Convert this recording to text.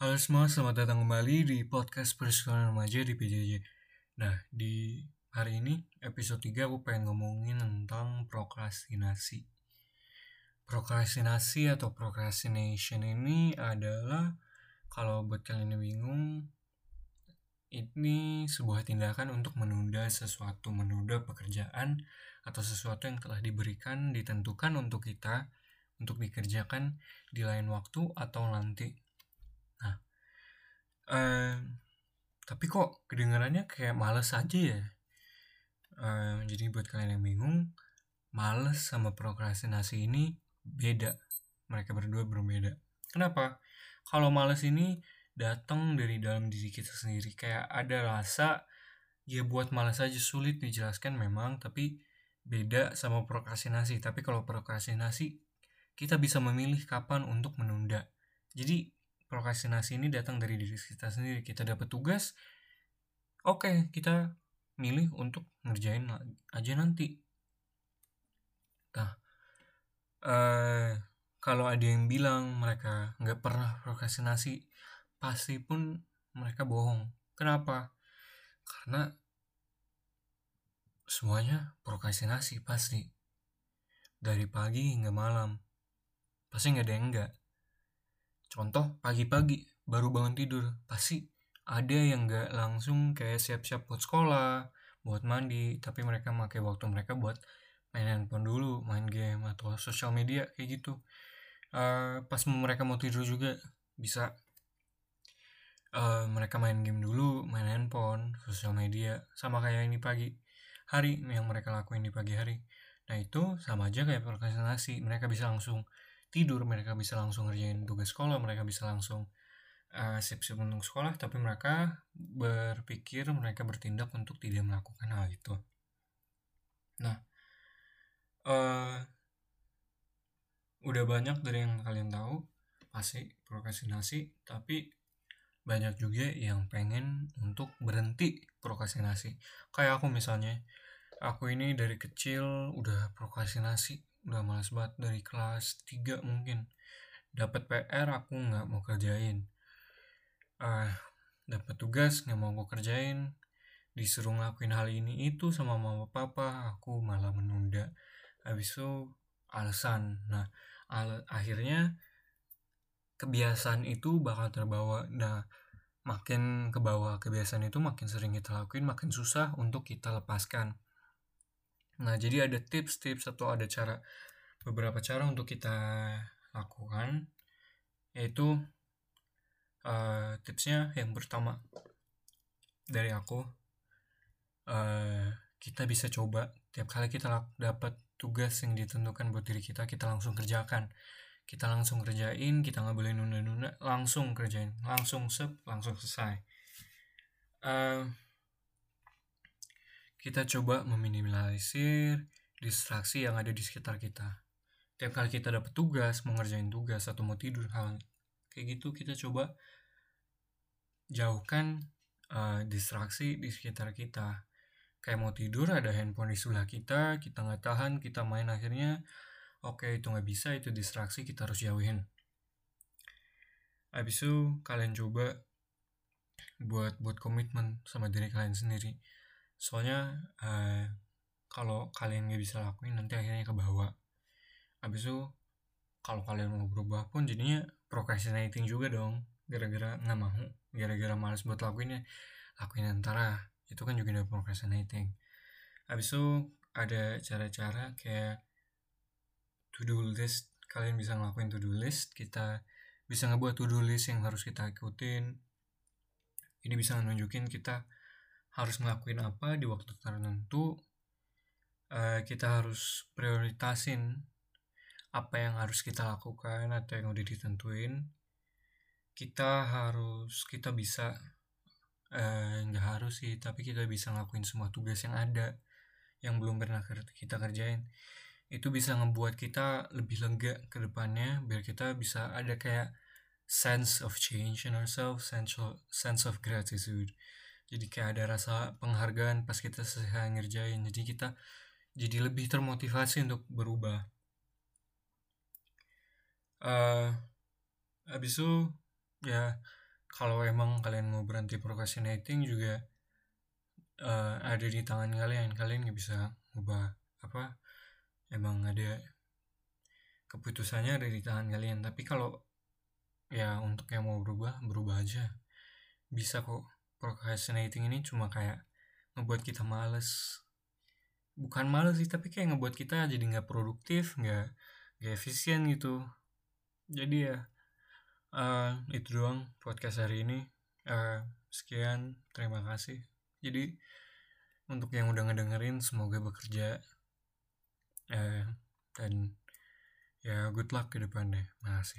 Halo semua, selamat datang kembali di podcast Persekolahan Remaja di PJJ. Nah, di hari ini, episode 3, aku pengen ngomongin tentang prokrastinasi. Prokrastinasi atau procrastination ini adalah, kalau buat kalian yang bingung, ini sebuah tindakan untuk menunda sesuatu, menunda pekerjaan atau sesuatu yang telah diberikan, ditentukan untuk kita, untuk dikerjakan di lain waktu atau nanti. Nah, eh, tapi kok kedengarannya kayak males aja ya. Eh, jadi buat kalian yang bingung, males sama prokrastinasi ini beda. Mereka berdua berbeda. Kenapa? Kalau males ini datang dari dalam diri kita sendiri. Kayak ada rasa, ya buat males aja sulit dijelaskan memang, tapi beda sama prokrastinasi. Tapi kalau prokrastinasi, kita bisa memilih kapan untuk menunda. Jadi prokrastinasi ini datang dari diri kita sendiri. Kita dapat tugas, oke okay, kita milih untuk ngerjain aja nanti. Nah, eh, kalau ada yang bilang mereka nggak pernah prokrastinasi, pasti pun mereka bohong. Kenapa? Karena semuanya prokrastinasi pasti. Dari pagi hingga malam. Pasti nggak ada yang enggak. Contoh, pagi-pagi baru bangun tidur. Pasti ada yang nggak langsung kayak siap-siap buat sekolah, buat mandi, tapi mereka pakai waktu mereka buat main handphone dulu, main game atau sosial media kayak gitu. Uh, pas mereka mau tidur juga bisa uh, mereka main game dulu, main handphone, sosial media, sama kayak ini pagi hari yang mereka lakuin di pagi hari. Nah itu sama aja kayak prokrastinasi, mereka bisa langsung tidur, mereka bisa langsung ngerjain tugas sekolah, mereka bisa langsung uh, siap-siap untuk sekolah, tapi mereka berpikir, mereka bertindak untuk tidak melakukan hal itu. Nah, uh, udah banyak dari yang kalian tahu, pasti prokrastinasi, tapi banyak juga yang pengen untuk berhenti prokrastinasi. Kayak aku misalnya, aku ini dari kecil udah prokrastinasi udah males banget dari kelas 3 mungkin. Dapat PR aku nggak mau kerjain. Uh, dapat tugas nggak mau aku kerjain. Disuruh ngelakuin hal ini itu sama mama papa aku malah menunda. Habis itu alasan. Nah al akhirnya kebiasaan itu bakal terbawa. Nah makin ke bawah kebiasaan itu makin sering kita lakuin makin susah untuk kita lepaskan Nah, jadi ada tips-tips atau ada cara beberapa cara untuk kita lakukan yaitu uh, tipsnya yang pertama dari aku uh, kita bisa coba tiap kali kita dapat tugas yang ditentukan buat diri kita kita langsung kerjakan. Kita langsung kerjain kita nggak boleh nunda-nunda langsung kerjain langsung sep langsung selesai. Uh, kita coba meminimalisir distraksi yang ada di sekitar kita. Tiap kali kita dapat tugas, mau ngerjain tugas atau mau tidur hal kayak gitu kita coba jauhkan uh, distraksi di sekitar kita. Kayak mau tidur ada handphone di sebelah kita, kita nggak tahan, kita main akhirnya oke okay, itu nggak bisa, itu distraksi kita harus jauhin. Habis itu kalian coba buat buat komitmen sama diri kalian sendiri soalnya uh, kalau kalian nggak bisa lakuin nanti akhirnya ke bawah abis itu kalau kalian mau berubah pun jadinya procrastinating juga dong. Gara-gara nggak mau gara-gara males buat lakuinnya lakuin antara. Itu kan juga ada procrastinating. Abis itu ada cara-cara kayak to do list. Kalian bisa ngelakuin to do list kita bisa ngebuat to do list yang harus kita ikutin. Ini bisa nunjukin kita harus ngelakuin apa di waktu tertentu uh, kita harus prioritasin apa yang harus kita lakukan atau yang udah ditentuin. Kita harus kita bisa eh, nggak uh, harus sih tapi kita bisa ngelakuin semua tugas yang ada yang belum pernah kita kerjain. Itu bisa ngebuat kita lebih lega ke depannya biar kita bisa ada kayak sense of change in ourselves sense of, sense of gratitude jadi kayak ada rasa penghargaan pas kita selesai ngerjain. Jadi kita jadi lebih termotivasi untuk berubah. Uh, habis itu ya kalau emang kalian mau berhenti procrastinating juga uh, ada di tangan kalian. Kalian nggak bisa ubah apa emang ada keputusannya ada di tangan kalian. Tapi kalau ya untuk yang mau berubah berubah aja. Bisa kok procrastinating ini cuma kayak ngebuat kita males. Bukan males sih tapi kayak ngebuat kita jadi nggak produktif nggak nggak efisien gitu. Jadi ya uh, itu doang podcast hari ini. Uh, sekian terima kasih. Jadi untuk yang udah ngedengerin semoga bekerja. Uh, dan ya good luck ke depannya. Makasih